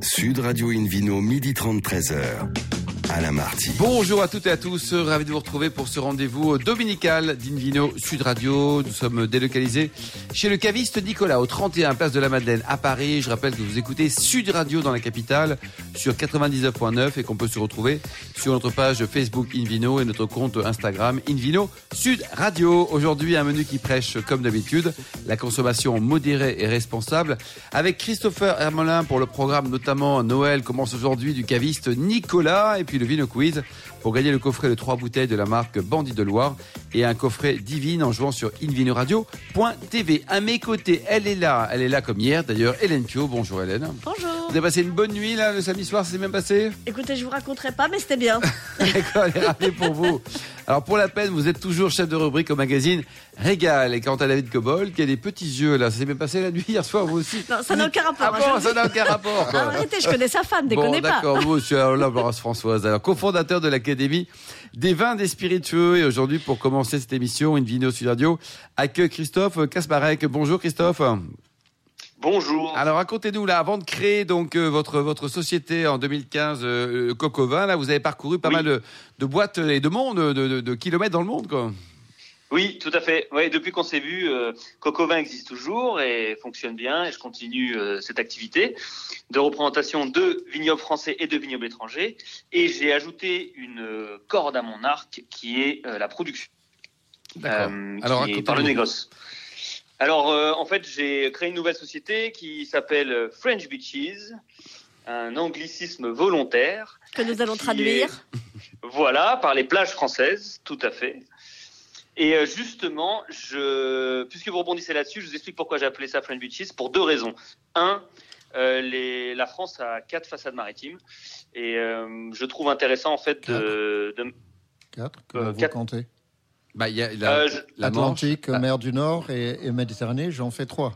Sud Radio Invino, midi 30, 13h. Alain Marty. Bonjour à toutes et à tous, ravi de vous retrouver pour ce rendez-vous dominical d'Invino Sud Radio. Nous sommes délocalisés chez le caviste Nicolas au 31 place de la Madeleine à Paris. Je rappelle que vous écoutez Sud Radio dans la capitale sur 99.9 et qu'on peut se retrouver sur notre page Facebook Invino et notre compte Instagram Invino Sud Radio. Aujourd'hui, un menu qui prêche comme d'habitude la consommation modérée et responsable avec Christopher Hermelin pour le programme notamment Noël commence aujourd'hui du caviste Nicolas et puis le Vino Quiz pour gagner le coffret de trois bouteilles de la marque Bandit de Loire et un coffret divine en jouant sur invinoradio.tv. À mes côtés, elle est là, elle est là comme hier d'ailleurs, Hélène Pio. Bonjour Hélène. Bonjour. Vous avez passé une bonne nuit là le samedi soir, ça s'est bien passé? Écoutez, je vous raconterai pas, mais c'était bien. D'accord, elle est ravie pour vous. Alors pour la peine, vous êtes toujours chef de rubrique au magazine Régal. Et quant à David Cobol, qui a des petits yeux là, ça s'est bien passé la nuit hier soir vous aussi? Non, ça n'a aucun rapport. Ah hein, bon, ça n'a aucun rapport. quoi. Arrêtez, je connais sa femme, Bon, déconnez pas. d'accord, vous, monsieur Laurence Françoise, alors cofondateur de l'Académie des vins des spiritueux. Et aujourd'hui, pour commencer cette émission, une vidéo sur radio, accueille Christophe Kasparek. Bonjour Christophe. Bonjour. Alors racontez-nous là, avant de créer donc euh, votre votre société en 2015, euh, Coco Vin, là, vous avez parcouru pas Oui. mal de, de boîtes et de monde, de, de- de kilomètres dans le monde, quoi. Oui, tout à fait. Ouais, depuis qu'on s'est vu, euh, Cocovin existe toujours et fonctionne bien et je continue euh, cette activité de représentation de vignobles français et de vignobles étrangers. Et j'ai ajouté une euh, corde à mon arc qui est euh, la production. D'accord. euh, Alors, qui est par le négoce. Alors, euh, en fait, j'ai créé une nouvelle société qui s'appelle French Beaches, un anglicisme volontaire. Que nous allons traduire. est- Voilà, par les plages françaises, tout à fait. Et euh, justement, je, puisque vous rebondissez là-dessus, je vous explique pourquoi j'ai appelé ça French Beaches, pour deux raisons. Un, euh, les, la France a quatre façades maritimes, et euh, je trouve intéressant en fait de, de 4, Euh, comment vous quatre. comptez? Bah, il y a la, Euh, je- la Manche. Atlantique, Ah, mer du Nord et, et Méditerranée, j'en fais 3.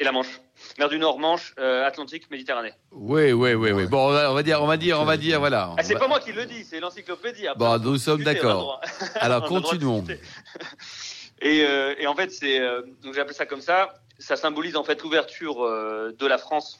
et la Manche, mer du Nord, Manche, euh, Atlantique, Méditerranée. Oui, oui, oui, oui. Bon, on va, on va dire, on va dire, on va dire, voilà. Ah, c'est va- pas moi qui le dis, c'est l'encyclopédie. Après, Bon, nous sommes d'accord. Alors, continuons. Et, euh, et en fait, c'est euh, donc j'ai appelé ça comme ça. Ça symbolise en fait l'ouverture euh, de la France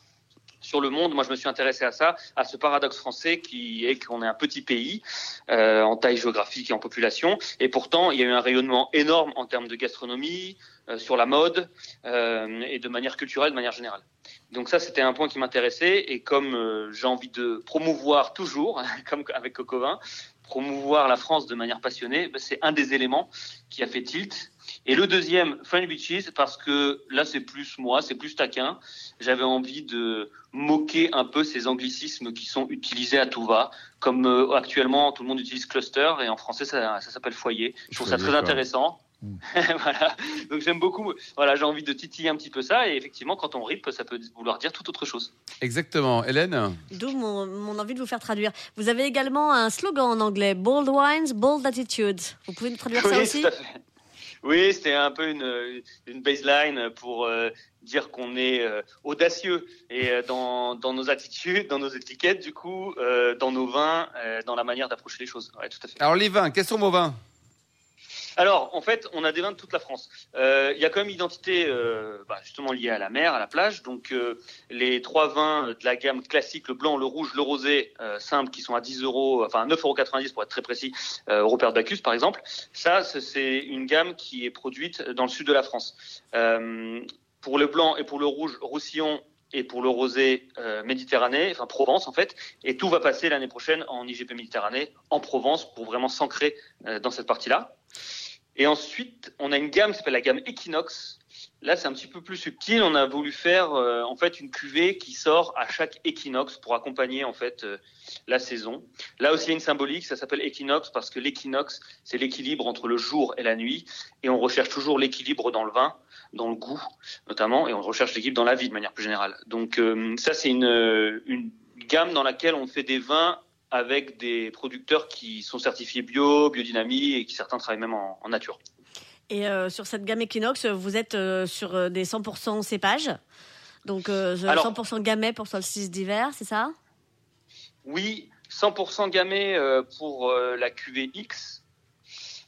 sur le monde. Moi, je me suis intéressé à ça, à ce paradoxe français qui est qu'on est un petit pays en taille géographique et en population, et pourtant il y a eu un rayonnement énorme en termes de gastronomie, sur la mode euh, et de manière culturelle, de manière générale. Donc ça, c'était un point qui m'intéressait, et comme euh, j'ai envie de promouvoir toujours, comme avec Cocovin, promouvoir la France de manière passionnée, ben, c'est un des éléments qui a fait tilt. Et le deuxième, French Beaches, parce que là, c'est plus moi, c'est plus taquin. J'avais envie de moquer un peu ces anglicismes qui sont utilisés à tout va. Comme euh, actuellement, tout le monde utilise cluster, et en français, ça, ça s'appelle foyer. Je trouve ça très intéressant. Voilà. Donc j'aime beaucoup. Voilà, j'ai envie de titiller un petit peu ça, et effectivement, quand on rip, ça peut vouloir dire tout autre chose. Exactement. Hélène? D'où mon, mon envie de vous faire traduire. Vous avez également un slogan en anglais Bold wines, bold attitudes. Vous pouvez nous traduire ça Oui, aussi? tout à fait. Oui, c'était un peu une, une baseline pour euh, dire qu'on est euh, audacieux et euh, dans, dans nos attitudes, dans nos étiquettes, du coup, euh, dans nos vins, euh, dans la manière d'approcher les choses. Ouais, tout à fait. Alors, les vins, quels sont vos vins? Alors, en fait, on a des vins de toute la France. Euh, Il y a quand même identité euh, bah, justement liée à la mer, à la plage. Donc, euh, les trois vins de la gamme classique, le blanc, le rouge, le rosé, euh, simple, qui sont à 10 euros, enfin 9,90 euros pour être très précis, euh, Père Bacchus par exemple. Ça, c'est- c'est une gamme qui est produite dans le sud de la France. Euh, pour le blanc et pour le rouge, Roussillon et pour le rosé euh, Méditerranée, enfin Provence en fait, et tout va passer l'année prochaine en IGP Méditerranée, en Provence, pour vraiment s'ancrer euh, dans cette partie-là. Et ensuite, on a une gamme qui s'appelle la gamme Equinox. Là, c'est un petit peu plus subtil. On a voulu faire euh, en fait une cuvée qui sort à chaque équinoxe pour accompagner en fait euh, la saison. Là aussi, il y a une symbolique. Ça s'appelle équinoxe parce que l'équinoxe, c'est l'équilibre entre le jour et la nuit, et on recherche toujours l'équilibre dans le vin, dans le goût notamment, et on recherche l'équilibre dans la vie de manière plus générale. Donc euh, ça, c'est une, euh, une gamme dans laquelle on fait des vins avec des producteurs qui sont certifiés bio, biodynamie et qui certains travaillent même en, en nature. Et euh, sur cette gamme Equinox, vous êtes euh, sur euh, des 100% cépages. Donc euh, Alors- 100% gamay pour solstice d'hiver, c'est ça? Oui, 100% gamay pour la cuvée X.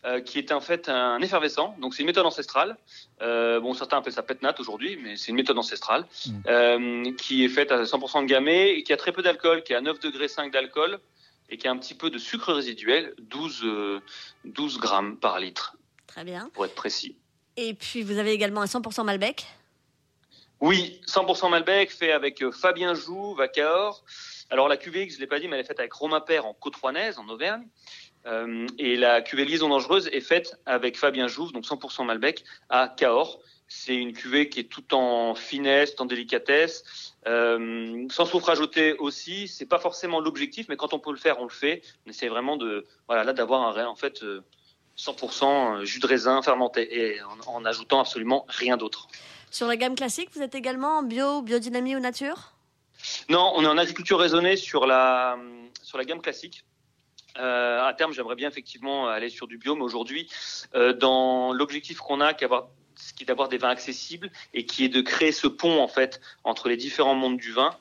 euh, qui est en fait un effervescent. Donc c'est une méthode ancestrale. Euh, bon, certains appellent ça pétnat aujourd'hui, mais c'est une méthode ancestrale Mm. euh, qui est faite à 100% de gamay et qui a très peu d'alcool, qui est à 9 degrés 5 d'alcool et qui a un petit peu de sucre résiduel, 12, euh, 12 grammes par litre, Très bien. pour être précis. Et puis, vous avez également un 100% Malbec? Oui, 100% Malbec fait avec Fabien Jouve à Cahors. Alors la cuvée, je ne l'ai pas dit, mais elle est faite avec Romain Père en Côte-Rouennaise, en Auvergne. Euh, et la cuvée Liaison Dangereuse est faite avec Fabien Jouve, donc 100% Malbec, à Cahors. C'est une cuvée qui est tout en finesse, en délicatesse, euh, sans soufre ajouté aussi. C'est pas forcément l'objectif, mais quand on peut le faire, on le fait. On essaie vraiment de, voilà, là, d'avoir un, ré- en fait, euh, 100% jus de raisin fermenté et en, en ajoutant absolument rien d'autre. Sur la gamme classique, vous êtes également en bio, biodynamie ou nature? Non, on est en agriculture raisonnée sur la, sur la gamme classique. Euh, à terme, j'aimerais bien effectivement aller sur du bio, mais aujourd'hui, euh, dans l'objectif qu'on a, qui est avoir- ce qui est d'avoir des vins accessibles et qui est de créer ce pont en fait entre les différents mondes du vin.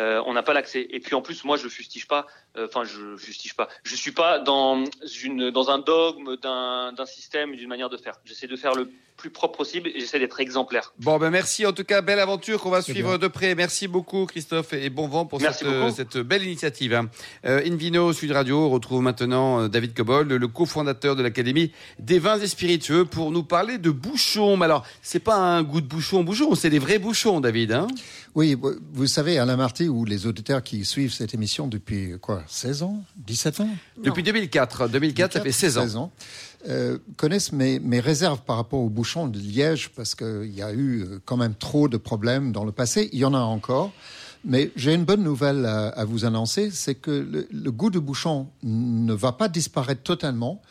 euh, on n'a pas l'accès. Et puis en plus, moi, je fustige pas. Euh, Enfin, je fustige pas. Je suis pas dans une dans un dogme d'un d'un système, d'une manière de faire. J'essaie de faire le plus propre possible et j'essaie d'être exemplaire. Bon, ben merci. En tout cas, belle aventure qu'on va suivre de près. Merci beaucoup, Christophe, et bon vent pour cette, cette belle initiative. hein. Euh, Invino Sud Radio retrouve maintenant euh, David Cobol, le cofondateur de l'Académie des vins et spiritueux, pour nous parler de bouchons. Mais alors, c'est pas un goût de bouchon, bouchon, c'est des vrais bouchons, David. Hein? Oui, vous- vous savez, Alain Marty ou les auditeurs qui suivent cette émission depuis quoi 16 ans 17 ans? Depuis 2004. 2004, ça fait 16 ans. euh, connaissent mes, mes réserves par rapport aux bouchons de Liège parce qu'il y a eu euh, quand même trop de problèmes dans le passé. Il y en a encore. Mais j'ai une bonne nouvelle à, à vous annoncer, c'est que le, le goût de bouchon ne va pas disparaître totalement,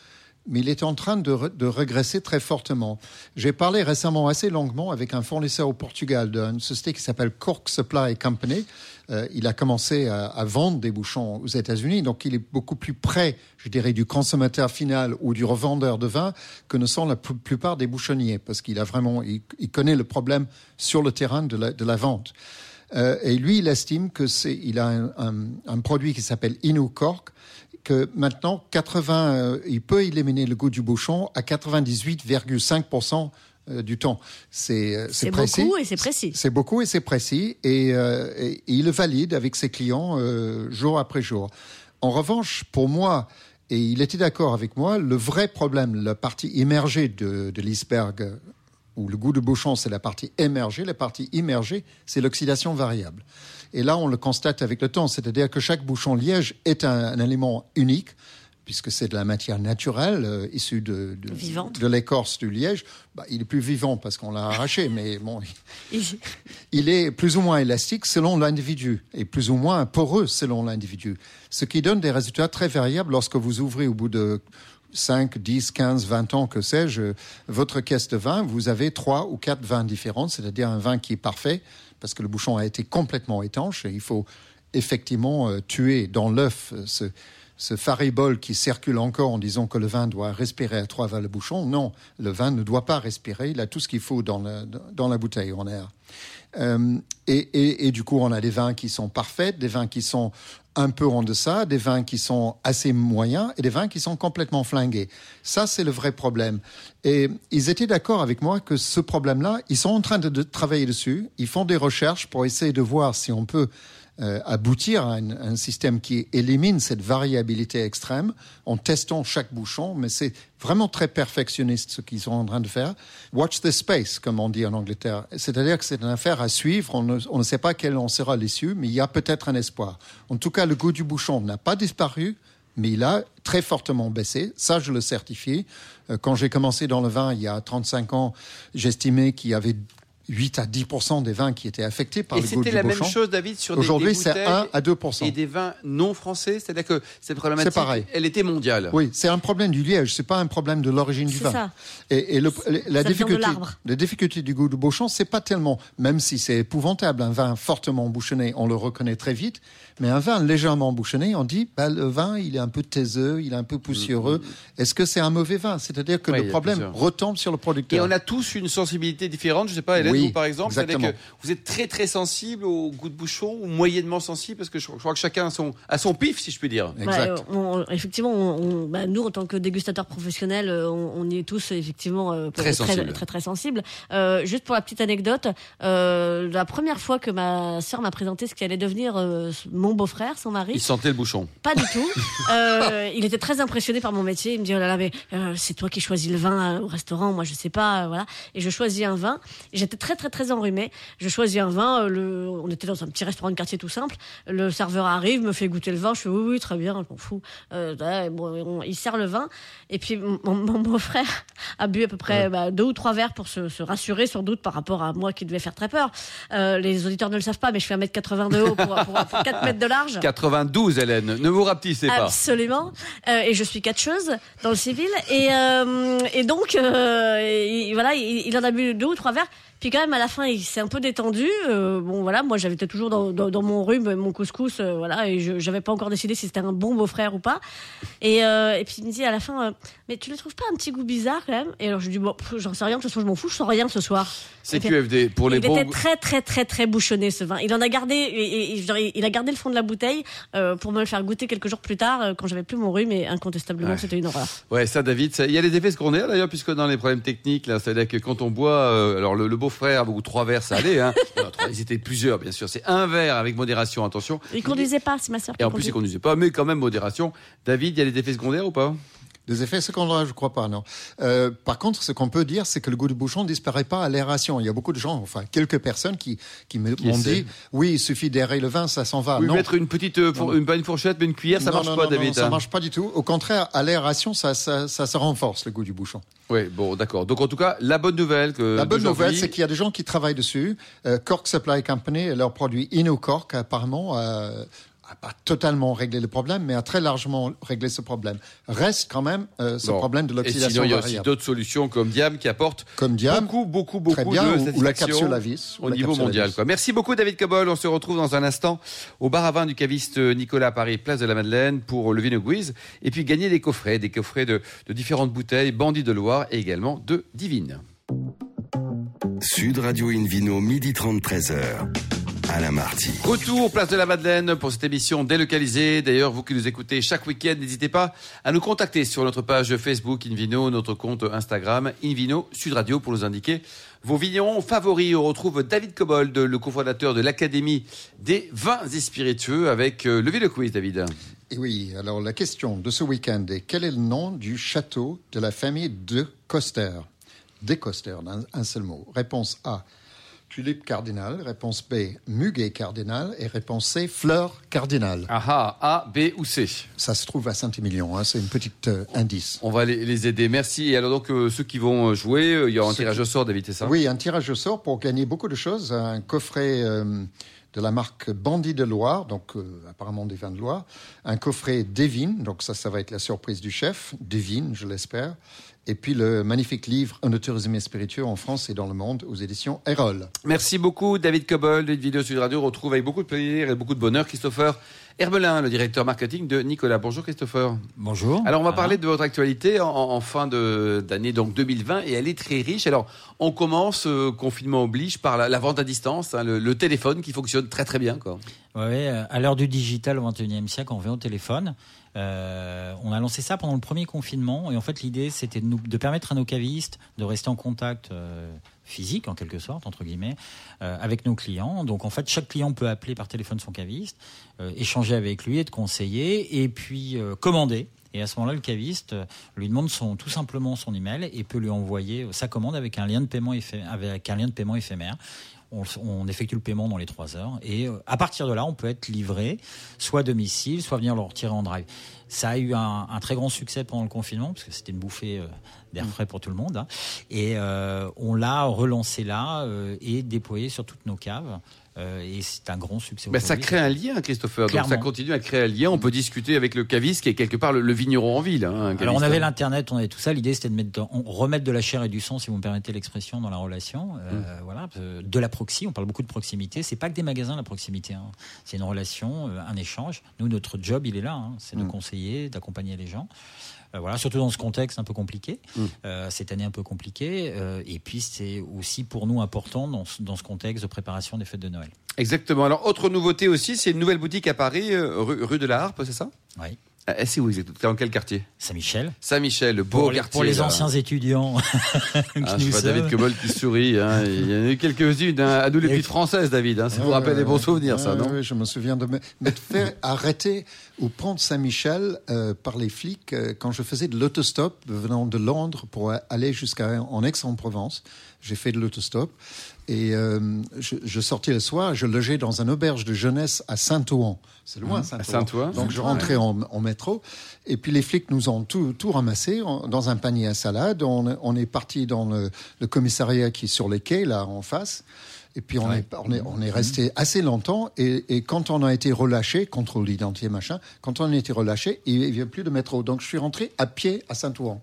mais il est en train de, re- de régresser très fortement. J'ai parlé récemment assez longuement avec un fournisseur au Portugal d'une société qui s'appelle Cork Supply Company. Euh, il a commencé à, à vendre des bouchons aux États-Unis, donc il est beaucoup plus près, je dirais, du consommateur final ou du revendeur de vin que ne sont la pl- plupart des bouchonniers, parce qu'il a vraiment, il, il connaît le problème sur le terrain de la, de la vente. Euh, et lui, il estime que c'est, il a un, un- un produit qui s'appelle Inu Cork, que maintenant 80, euh, il peut éliminer le goût du bouchon à 98,5% euh, du temps. C'est euh, précis. beaucoup et c'est précis. C'est beaucoup et c'est précis et, euh, et il le valide avec ses clients euh, jour après jour. En revanche, pour moi, et il était d'accord avec moi, le vrai problème, la partie immergée de, de l'iceberg, où le goût de bouchon, c'est la partie émergée, la partie immergée, c'est l'oxydation variable. Et là, on le constate avec le temps, c'est-à-dire que chaque bouchon liège est un, un élément unique, puisque c'est de la matière naturelle euh, issue de, de, l'écorce du liège. Bah, il est plus vivant parce qu'on l'a arraché, mais bon, il est plus ou moins élastique selon l'individu et plus ou moins poreux selon l'individu. Ce qui donne des résultats très variables lorsque vous ouvrez au bout de 5, 10, 15, 20 ans, que sais-je, votre caisse de vin, vous avez trois ou quatre vins différents, c'est-à-dire un vin qui est parfait parce que le bouchon a été complètement étanche et il faut effectivement euh, tuer dans l'œuf euh, ce, ce faribole qui circule encore en disant que le vin doit respirer à trois vers le bouchon. Non, le vin ne doit pas respirer. Il a tout ce qu'il faut dans, la bouteille en air. Euh, et du coup, on a des vins qui sont parfaits, des vins qui sont un peu en deçà, des vins qui sont assez moyens et des vins qui sont complètement flingués. Ça, c'est le vrai problème. Et ils étaient d'accord avec moi que ce problème-là, ils sont en train de, de travailler dessus. Ils font des recherches pour essayer de voir si on peut euh, aboutir à un, un système qui élimine cette variabilité extrême en testant chaque bouchon, mais c'est vraiment très perfectionniste ce qu'ils sont en train de faire. Watch the space, comme on dit en Angleterre. C'est-à-dire que c'est une affaire à suivre. On ne, on ne sait pas quel en sera l'issue, mais il y a peut-être un espoir. En tout cas, le goût du bouchon n'a pas disparu, mais il a très fortement baissé. Ça, je le certifie. Euh, Quand j'ai commencé dans le vin il y a 35 ans, j'estimais qu'il y avait 8 à 10 des vins qui étaient affectés par Et le goût c'était du la même chose, David, sur des, Aujourd'hui, des c'est bouteilles 1 à 2 et des vins non français? C'est-à-dire que cette problématique, C'est pareil. elle était mondiale. Oui, c'est un problème du liège, c'est pas un problème de l'origine du C'est vin. ça. Et, et le- la difficulté, la difficulté du goût de bouchon, c'est pas tellement, même si c'est épouvantable, un vin fortement bouchonné, on le reconnaît très vite, mais un vin légèrement bouchonné, on dit, bah, le vin, il est un peu taiseux, il est un peu poussiéreux. Est-ce que c'est un mauvais vin? C'est-à-dire que Oui, le a problème retombe sur le Et producteur. on a tous une sensibilité différente. Je sais pas, Hélène, Oui, vous, par exemple C'est-à-dire exactement. que vous êtes très très sensible au goût de bouchon ou moyennement sensible Parce que je, je crois que chacun a son, a son pif, si je puis dire. Exact. On- effectivement, on, on- bah, nous, en tant que dégustateurs professionnels, euh, on, on y est tous effectivement euh, Très sensibles. très, très sensibles. Euh, juste pour la petite anecdote, euh, la première fois que ma sœur m'a présenté ce qui allait devenir euh, mon beau-frère, son mari, Il sentait le bouchon. pas du tout. Euh, il était très impressionné par mon métier. Il me dit oh là là mais euh, c'est toi qui choisis le vin euh, au restaurant. Moi je sais pas euh, voilà. Et je choisis un vin. J'étais très très très enrhumée. Je choisis un vin. euh, le, on était dans un petit restaurant de quartier tout simple. Le serveur arrive, me fait goûter le vin. Je fais oui oui très bien, je m'en fous. Euh, ouais, bon, on- il sert le vin. Et puis mon, mon beau-frère a bu à peu près bah, deux ou trois verres pour se, se rassurer sans doute par rapport à moi qui devait faire très peur. Euh, les auditeurs ne le savent pas, mais je fais 1m80 de haut pour, pour, pour 4 mètres de large. 92, Hélène. Ne vous rapetissez pas. Absolument. Euh, et je suis catcheuse dans le civil. Et, et donc, il- voilà, il, il en a bu deux ou trois verres. Puis quand même, à la fin, il s'est un peu détendu. Euh, bon, voilà, moi, j'avais toujours dans, dans, dans mon rhume, mon couscous, euh, voilà, et je j'avais pas encore décidé si c'était un bon beau-frère ou pas. Et, euh, et puis il me dit à la fin, mais tu ne trouves pas un petit goût bizarre quand même? Et alors je lui dis, bon, j'en sais rien, de toute façon, je m'en fous, je sens rien ce soir. C'est QFD. Pour les il bons. était très très très très bouchonné ce vin. Il en a gardé, et- et- genre, il a gardé le fond de la bouteille pour me le faire goûter quelques jours plus tard quand j'avais plus mon rhume et incontestablement Ouais. c'était une horreur. Ouais, ça, David, ça- il y a des effets secondaires d'ailleurs, puisque dans les problèmes techniques, là, c'est-à-dire que quand on boit, alors le, le beau-frère ou trois verres, ça allait, hein. Non, trois, ils étaient plusieurs, bien sûr. C'est un verre avec modération, attention. Il conduisait pas, c'est ma sœur. Et en plus, il conduisait pas, mais quand même modération. David, il y a des effets secondaires ou pas? Des effets secondaires, je crois pas, non. Euh, par contre, ce qu'on peut dire, c'est que le goût du bouchon ne disparaît pas à l'aération. Il y a beaucoup de gens, enfin quelques personnes qui, qui m'ont dit, oui, il suffit d'aérer le vin, ça s'en va. Oui, non. mettre une petite, euh, une, pas une fourchette, mais une cuillère, ça Non, marche non, pas, non, David. non, ça hein. marche pas du tout. Au contraire, à l'aération, ça, ça, ça se renforce le goût du bouchon. Oui, bon, d'accord. Donc en tout cas, la bonne nouvelle que La bonne nouvelle, c'est qu'il y a des gens qui travaillent dessus. Euh, Cork Supply Company leur produit InnoCork, apparemment, euh, a pas totalement réglé le problème, mais a très largement réglé ce problème. Reste quand même euh, ce Bon. problème de Et l'oxydation sinon, il y a aussi d'autres solutions comme Diam qui apportent Comme Diam, beaucoup, beaucoup, beaucoup très bien, de ou- ou la satisfaction capsule à vis, ou au niveau mondial. Quoi. Merci beaucoup, David Cabol. On se retrouve dans un instant au bar à vin du caviste Nicolas à Paris, place de la Madeleine, pour le Vino Quiz. Et puis gagner des coffrets, des coffrets de, de différentes bouteilles, Bandit de Loire et également de Divine. Sud Radio Invino, midi 30, 13h. Alain Marty. Retour place de la Madeleine pour cette émission délocalisée. D'ailleurs, vous qui nous écoutez chaque week-end, n'hésitez pas à nous contacter sur notre page Facebook Invino, notre compte Instagram Invino Sud Radio pour nous indiquer vos vignerons favoris. On retrouve David Cobold, le cofondateur de l'Académie des vins et spiritueux avec euh, le Vino Quiz, David. Et oui, alors la question de ce week-end est quel est le nom du château de la famille de Coster? Des Coster, d'un un seul mot. Réponse A, tulipe cardinal. Réponse B, muguet cardinal. Et réponse C, fleur cardinal. Ah A, B ou C Ça se trouve à Saint-Émilion, hein, c'est une petite euh, indice. On va les, les aider. Merci. Et alors donc, euh, ceux qui vont jouer, euh, il y aura un Ceux tirage au sort, c'est ça? Oui, un tirage au sort pour gagner beaucoup de choses. Un coffret de la marque Bandit de Loire, donc euh, apparemment des vins de Loire. Un coffret Devine, donc ça, ça va être la surprise du chef. Devine, je l'espère. Et puis le magnifique livre Un tourisme spiritueux en France et dans le monde aux éditions Erol. Merci beaucoup, David Cobold. Une vidéo Sud Radio retrouve avec beaucoup de plaisir et beaucoup de bonheur Christopher Herbelin, le directeur marketing de Nicolas. Bonjour Christopher. Bonjour. Alors on va Alain. parler de votre actualité en, en fin d'année donc 2020 et elle est très riche. Alors on commence euh, confinement oblige par la, la vente à distance, hein, le, le téléphone qui fonctionne très très bien quoi. Ouais, euh, à l'heure du digital au XXIe siècle, on vient au téléphone. Euh, on a lancé ça pendant le premier confinement et en fait l'idée c'était de, permettre à nos cavistes de rester en contact euh, physique en quelque sorte entre guillemets euh, avec nos clients. Donc en fait chaque client peut appeler par téléphone son caviste, échanger avec lui, être conseillé et puis commander. Et à ce moment-là, le caviste lui demande son, tout simplement son email et peut lui envoyer sa commande avec un lien de paiement, avec un lien de paiement éphémère. On, on effectue le paiement dans les trois heures et euh, à partir de là, on peut être livré soit à domicile, soit venir le retirer en drive. Ça a eu un, un très grand succès pendant le confinement parce que c'était une bouffée euh, d'air frais pour tout le monde. hein. Et euh, on l'a relancé là euh, et déployé sur toutes nos caves. Euh, et c'est un grand succès. Ben, ça crée un lien Christopher, donc ça continue à créer un lien. On peut discuter avec le caviste qui est quelque part le, le vigneron en ville. hein, Alors on avait l'internet, on avait tout ça. L'idée c'était de mettre, dans- on- remettre de la chair et du sang, si vous me permettez l'expression, dans la relation. Euh, Voilà, euh, de la proxy. On parle beaucoup de proximité. C'est pas que des magasins la proximité. hein. C'est une relation, un échange. Nous notre job il est là, hein. c'est de conseiller conseiller, d'accompagner les gens. Euh, voilà, surtout dans ce contexte un peu compliqué, euh, cette année un peu compliquée. euh, et puis c'est aussi pour nous important dans, ce- dans ce contexte de préparation des fêtes de Noël. Exactement. Alors, autre nouveauté aussi, c'est une nouvelle boutique à Paris, rue, rue de la Harpe, c'est ça? Oui. Ah, C'est où exactement Dans quel quartier Saint-Michel. Saint-Michel, le beau Pour, les, quartier. pour les là. anciens étudiants. qui Ah, je nous vois David. Cobol qui sourit. hein. Il y en a eu quelques-unes. hein. À nous les Et- petites françaises, David. hein. Ça vous rappelle des bons souvenirs, ça, non Oui, je me souviens de me, me faire arrêter pont de Saint-Michel euh, par les flics euh, quand je faisais de l'autostop venant de Londres pour aller jusqu'à en Aix-en-Provence. J'ai fait de l'autostop et euh, je, je sortais le soir, je logeais dans une auberge de jeunesse à Saint-Ouen. C'est loin, Saint-Ouen. Saint-Ouen. Donc je rentrais en, en métro et puis les flics nous ont tout, tout ramassé en- dans un panier à salade. On, on est parti dans le, le commissariat qui est sur les quais là en face. Et puis on, Ouais. est, on, est, on est resté assez longtemps et, et quand on a été relâché, contrôle d'identité machin, quand on a été relâché, il n'y avait plus de métro. Donc je suis rentré à pied à Saint-Ouen.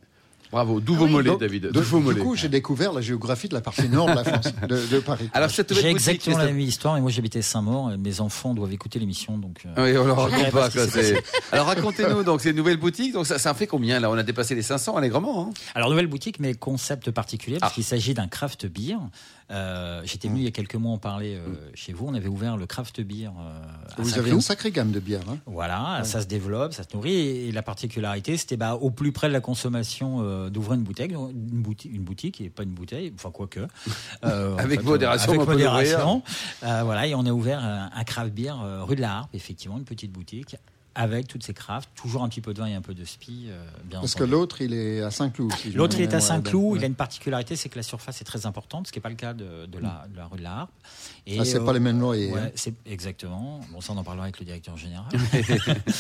Bravo. D'où vos oui. mollets, David. D'où vos du mollets. coup, j'ai découvert la géographie de la partie nord de la France, de, de Paris. Alors, cette J'ai nouvelle boutique, exactement la même histoire, mais moi j'habitais Saint-Maur et mes enfants doivent écouter l'émission. Donc, euh, Oui, on leur raconte pas c'est- Alors racontez-nous donc ces nouvelles boutiques. Donc ça, ça en fait combien là? On a dépassé les 500 allègrement. Hein Alors, nouvelle boutique, mais concept particulier, parce Ah. qu'il s'agit d'un craft beer. Euh, J'étais venu il y a quelques mois en parler euh, chez vous. On avait ouvert le craft beer euh, à Vous avez une sacrée gamme de bières. Hein. Voilà, ça se développe, ça se nourrit. Et la particularité, c'était bah, au plus près de la consommation euh, d'ouvrir une boutique, une boutique, une boutique et pas une bouteille, enfin quoique. Euh, en Avec fait, modération, avec modération. Voilà, et on a ouvert un, un craft beer rue de la Harpe, effectivement, une petite boutique avec toutes ces crafts, toujours un petit peu de vin et un peu de spi, euh, bien Parce que l'autre, il est à Saint-Cloud. si L'autre, il est à Saint-Cloud. Il a une particularité, c'est que la surface est très importante, ce qui n'est pas le cas de, de la, de la rue de la Harpe. Et, Ah, c'est euh, pas les mêmes loyers. Ouais, hein. c'est exactement. Bon, ça, on en parlera avec le directeur général.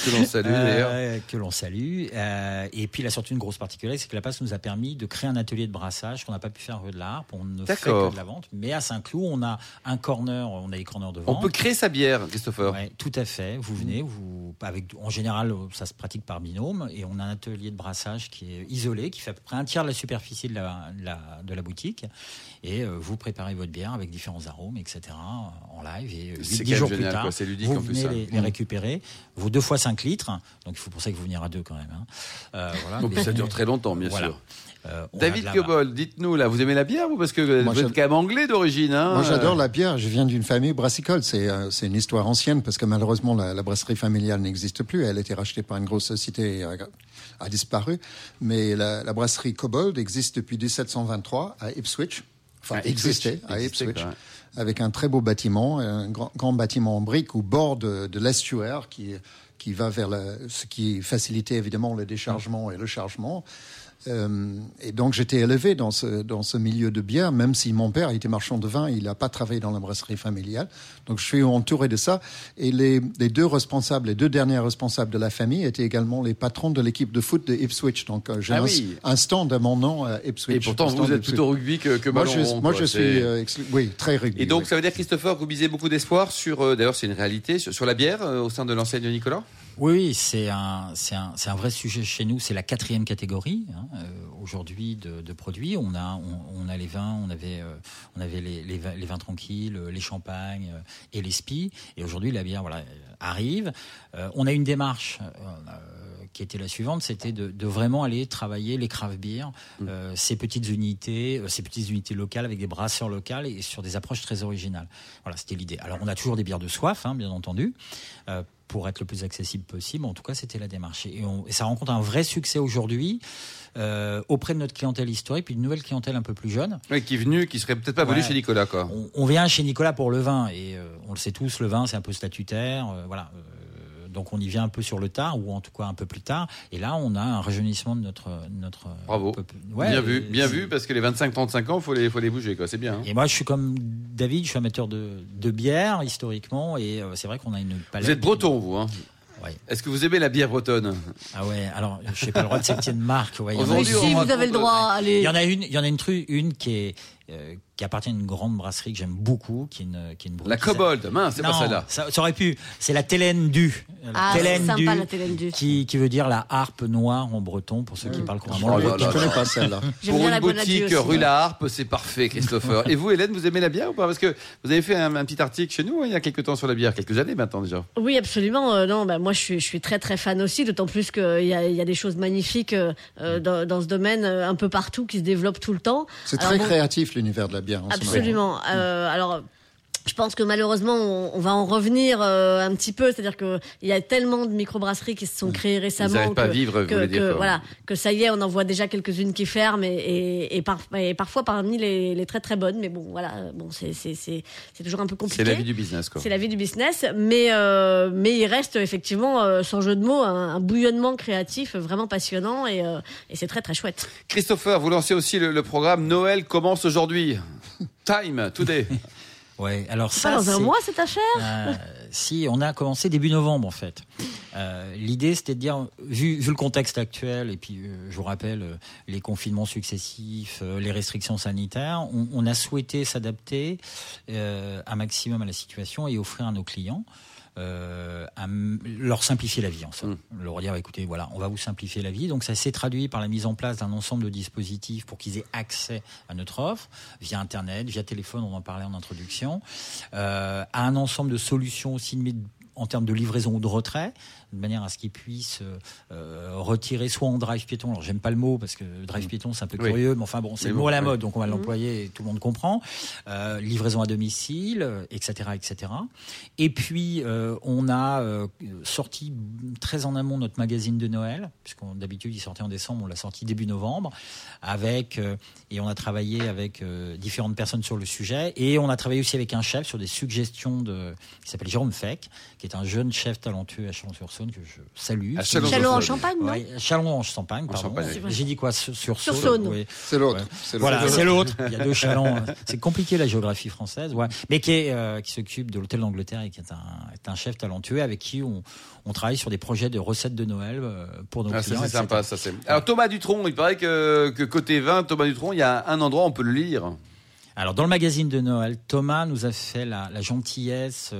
Que l'on salue d'ailleurs. Euh, que l'on salue. Euh, et puis, il a surtout une grosse particularité, c'est que la passe nous a permis de créer un atelier de brassage qu'on n'a pas pu faire rue de la Harpe. On ne fait que de la vente. Mais à Saint-Cloud, on a un corner, on a des corners de On vente. peut créer sa bière, Christopher. Ouais, tout à fait. Vous venez, vous, avec, en général, ça se pratique par binôme, et on a un atelier de brassage qui est isolé, qui fait à peu près un tiers de la superficie de la, de la, de la boutique, et euh, vous préparez votre bière avec différents arômes, etc., en live, et euh, C'est 10 quand même jours génial, plus tard, quoi. C'est ludique vous venez les, les récupérer, vos deux fois 5 litres, donc il faut pour ça que vous venir à deux quand même. hein. Euh, voilà, Donc mais- ça dure très longtemps, bien Voilà. sûr. Euh, David Cobol, dites-nous là, vous aimez la bière vous? Parce que Moi, vous êtes quand même anglais d'origine. Hein Moi, j'adore la bière. Je viens d'une famille brassicole. C'est euh, c'est une histoire ancienne parce que malheureusement, la, la brasserie familiale n'existe plus. Elle a été rachetée par une grosse société et a, disparu. Mais la, la brasserie Kobold existe depuis 1723 à Ipswich. Enfin, Ipswich. existait à Ipswich. Avec un très beau bâtiment, un grand, grand bâtiment en briques au bord de, de l'estuaire qui, qui va vers la, ce qui facilitait évidemment le déchargement et le chargement. Euh, et donc j'étais élevé dans ce, dans ce milieu de bière, même si mon père était marchand de vin, il n'a pas travaillé dans la brasserie familiale. Donc je suis entouré de ça. Et les, les deux responsables, les deux derniers responsables de la famille étaient également les patrons de l'équipe de foot de Ipswich. Donc euh, j'ai Ah un, oui. un stand à mon nom à Ipswich. Et pourtant, vous êtes plutôt rugby que, que Moi, je, rond, moi, je suis, euh, oui, très rugby. Et donc, oui. ça veut dire, Christopher, que vous misez beaucoup d'espoir sur, euh, d'ailleurs, c'est une réalité, sur, sur la bière euh, au sein de l'enseigne de Nicolas? Oui, c'est un, c'est un, c'est un vrai sujet chez nous. C'est la quatrième catégorie hein, euh, aujourd'hui de, produits. On a, on, a les vins, on avait, euh, on avait les, les, vins, les vins tranquilles, euh, les champagnes et les spies. Et aujourd'hui, la bière, voilà, arrive. On a une démarche. Qui était la suivante, c'était de, de vraiment aller travailler les craft beer, euh, ces petites unités, euh, ces petites unités locales avec des brasseurs locaux et sur des approches très originales. Voilà, c'était l'idée. Alors on a toujours des bières de soif, hein, bien entendu, euh, pour être le plus accessible possible. En tout cas, c'était la démarche. Et, on- et ça rencontre un vrai succès aujourd'hui euh, auprès de notre clientèle historique, puis une nouvelle clientèle un peu plus jeune. Oui, qui est venu, qui serait peut-être pas venu Ouais. chez Nicolas, quoi. On, on vient chez Nicolas pour le vin, et euh, on le sait tous, le vin c'est un peu statutaire, euh, voilà. Euh, donc on y vient un peu sur le tard, ou en tout cas un peu plus tard. Et là, on a un rajeunissement de notre notre. Bravo. peuple. Ouais, bien vu, bien euh, vu, parce que les 25-35 ans, faut les, faut les bouger, quoi. C'est bien. hein. Et moi, je suis comme David, je suis amateur de, de bière historiquement, et euh, c'est vrai qu'on a une palette. Vous êtes breton, vous, hein Ouais. Est-ce que vous aimez la bière bretonne? Ah ouais. Alors, je n'ai pas le droit de citer de marque. Ouais, il y en a si, vous avez le droit, allez. Il y en a une, il y en a une, tru- une qui est euh, qui appartient à une grande brasserie que j'aime beaucoup, qui est une, qui est une La Kobold, mince, c'est pas celle-là. Ça, ça aurait pu. C'est la Télène du. La Ah, c'est Télène sympa, du, la Télène du. Qui, qui veut dire la harpe noire en breton, pour ceux qui parlent couramment Oh le là breton. là. Je connais pas celle-là. J'aime Pour bien une boutique aussi. rue La Harpe, c'est parfait, Christopher. Et vous, Hélène, vous aimez la bière ou pas? Parce que vous avez fait un, un petit article chez nous hein, il y a quelques temps sur la bière, quelques années maintenant déjà. Oui, absolument. Euh, non, bah, moi, je suis, je suis très, très fan aussi, d'autant plus qu'il y y a des choses magnifiques euh, euh, dans, dans ce domaine, euh, un peu partout, qui se développent tout le temps. C'est très bon, créatif l'univers de la bière en ce moment. Absolument. Euh, alors. Je pense que malheureusement, on, on va en revenir euh, un petit peu. C'est-à-dire qu'il y a tellement de microbrasseries qui se sont créées récemment n'arrivent pas à que, vivre, vous que, dire, que, voilà, que ça y est, on en voit déjà quelques-unes qui ferment et, et, et, par- et parfois parmi les, les très très bonnes. Mais bon, voilà, bon, c'est c'est c'est c'est toujours un peu compliqué. C'est la vie du business, quoi. C'est la vie du business, mais euh, mais il reste effectivement, euh, sans jeu de mots, un, un bouillonnement créatif vraiment passionnant et, euh, et c'est très très chouette. Christopher, vous lancez aussi le, le programme Noël commence aujourd'hui. Time, today. Ouais, alors ça, pas dans un mois cette affaire Euh, si, on a commencé début novembre en fait. Euh, L'idée c'était de dire, vu, vu le contexte actuel, et puis euh, je vous rappelle euh, les confinements successifs, euh, les restrictions sanitaires, on, on a souhaité s'adapter euh, un maximum à la situation et offrir à nos clients. Euh, à leur simplifier la vie en somme. Leur dire écoutez voilà on va vous simplifier la vie. Donc ça s'est traduit par la mise en place d'un ensemble de dispositifs pour qu'ils aient accès à notre offre via internet via téléphone on en parlait en introduction euh, à un ensemble de solutions aussi en termes de livraison ou de retrait, de manière à ce qu'ils puissent euh, retirer soit en drive piéton. Alors j'aime pas le mot parce que drive piéton c'est un peu Oui. curieux, mais enfin bon c'est le mot à la mode, donc on va l'employer et tout le monde comprend. Euh, livraison à domicile, etc., etc. Et puis euh, on a sorti très en amont notre magazine de Noël, puisqu'on d'habitude il sortait en décembre, on l'a sorti début novembre, avec et on a travaillé avec différentes personnes sur le sujet et on a travaillé aussi avec un chef sur des suggestions de qui s'appelle Jérôme Feck, qui est un jeune chef talentueux à Chalon-sur-Saône que je salue. À Qui- Chalon-sur-Saône. Chalon en Champagne, non Ouais, Chalon-en-Champagne, pardon. Champagne. J'ai dit quoi sur, sur Sur Saône, oui. C'est l'autre. Ouais. Voilà, c'est l'autre. Il y a deux chalons. C'est compliqué la géographie française, ouais. mais qui est euh, qui s'occupe de l'hôtel d'Angleterre et qui est un, est un chef talentueux avec qui on, on travaille sur des projets de recettes de Noël euh, pour nos Ah, clients. c'est sympa, ça c'est. Alors Thomas Dutronc, il paraît que, que côté vin, Thomas Dutronc, il y a un endroit où on peut le lire. Alors dans le magazine de Noël, Thomas nous a fait la, la gentillesse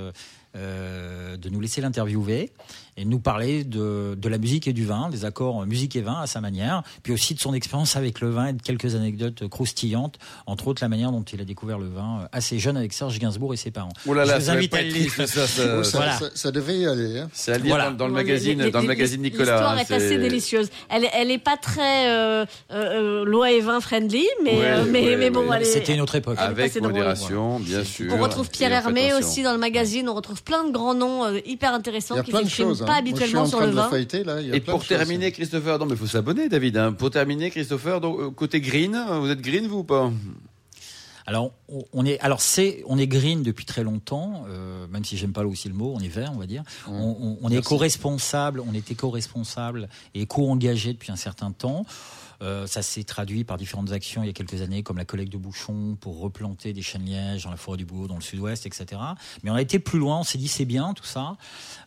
euh, de nous laisser l'interviewer et nous parler de, de la musique et du vin, des accords euh, musique et vin à sa manière, puis aussi de son expérience avec le vin et de quelques anecdotes croustillantes, entre autres la manière dont il a découvert le vin euh, assez jeune avec Serge Gainsbourg et ses parents. Oh là Je vous invite à lire. ça, ça- ça, voilà. ça- ça devait y aller. hein. C'est à lire Voilà. dans, dans le magazine, les- dans le magazine Nicolas. L'histoire hein, est c'est- assez délicieuse. Elle, est- elle est pas très euh, euh, euh, loi et vin friendly, mais, Ouais, euh, mais, ouais, mais bon, ouais. elle est- C'était une autre époque. Avec modération, bien sûr. On retrouve Pierre Hermé aussi dans le magazine. On retrouve plein de grands noms euh, hyper Il intéressants y a qui plein de s'expriment hein. pas Moi, je suis habituellement en sur le de le vin. feuilleter, là. il y a Et plein pour de choses. terminer, Christopher, non mais il faut s'abonner, David. hein. Pour terminer, Christopher, donc, euh, côté green, vous êtes green vous ou pas? Alors on- on est alors c'est on est green depuis très longtemps, euh, même si j'aime pas aussi le mot, on est vert, on va dire. On, on- on est Merci. co-responsable, on est éco-responsable et co-engagé depuis un certain temps. Euh, ça s'est traduit par différentes actions il y a quelques années, comme la collecte de bouchons pour replanter des chênes lièges dans la forêt du Bouau, dans le sud-ouest, etc. Mais on a été plus loin, on s'est dit c'est bien tout ça.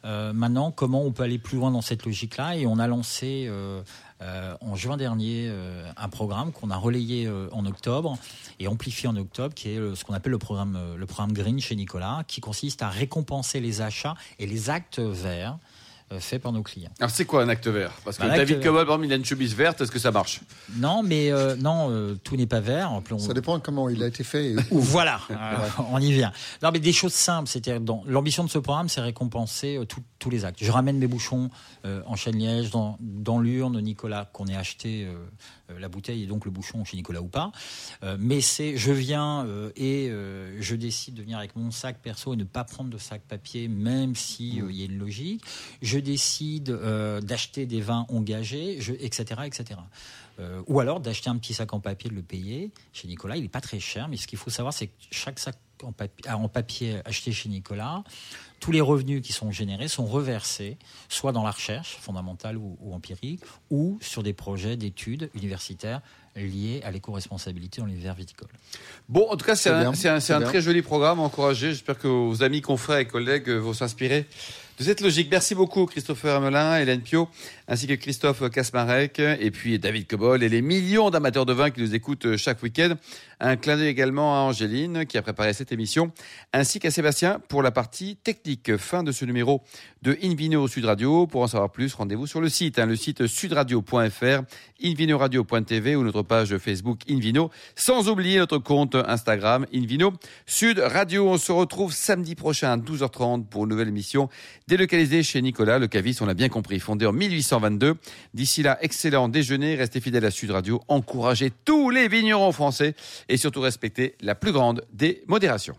Euh, maintenant, comment on peut aller plus loin dans cette logique-là? Et on a lancé euh, en juin dernier un programme qu'on a relayé en octobre et amplifié en octobre, qui est ce qu'on appelle le programme, le programme Green chez Nicolas, qui consiste à récompenser les achats et les actes verts euh, faits par nos clients. Alors c'est quoi un acte vert? Parce que Bah, David. Cobol, par exemple, il a une chemise verte, est-ce que ça marche? Non, mais euh, non, euh, tout n'est pas vert. En plus, on- Ça dépend comment il a été fait et où. Voilà, euh, on y vient. Non, mais des choses simples. C'était dans l'ambition de ce programme, c'est récompenser euh, tout- tous les actes. Je ramène mes bouchons euh, en chêne liège dans, dans l'urne Nicolas qu'on ait acheté la bouteille et donc le bouchon chez Nicolas ou pas. Euh, mais c'est, je viens euh, et euh, je décide de venir avec mon sac perso et ne pas prendre de sac papier, même si euh, il y a une logique. Je décide euh, d'acheter des vins engagés, etc., etc. Euh, ou alors d'acheter un petit sac en papier, de le payer. Chez Nicolas, il n'est pas très cher, mais ce qu'il faut savoir, c'est que chaque sac en papier acheté chez Nicolas, tous les revenus qui sont générés sont reversés soit dans la recherche fondamentale ou, ou empirique, ou sur des projets d'études universitaires liés à l'éco-responsabilité dans les verts viticoles. Bon, en tout cas, c'est un, très joli programme, encouragé. J'espère que vos amis, confrères et collègues euh, vont s'inspirer de cette logique. Merci beaucoup Christopher Hamelin, Hélène Pio, ainsi que Christophe Kasmarek, et puis David Cobol et les millions d'amateurs de vin qui nous écoutent chaque week-end. Un clin d'œil également à Angéline qui a préparé cette émission, ainsi qu'à Sébastien pour la partie technique. Fin de ce numéro de Invino Sud Radio. Pour en savoir plus, rendez-vous sur le site, hein, le site sudradio.fr, invinoradio.tv ou notre page Facebook Invino, sans oublier notre compte Instagram Invino Sud Radio. On se retrouve samedi prochain à 12h30 pour une nouvelle émission délocalisée chez Nicolas, le caviste, on l'a bien compris, fondé en 1822. D'ici là, excellent déjeuner, restez fidèles à Sud Radio, encouragez tous les vignerons français et surtout respectez la plus grande des modérations.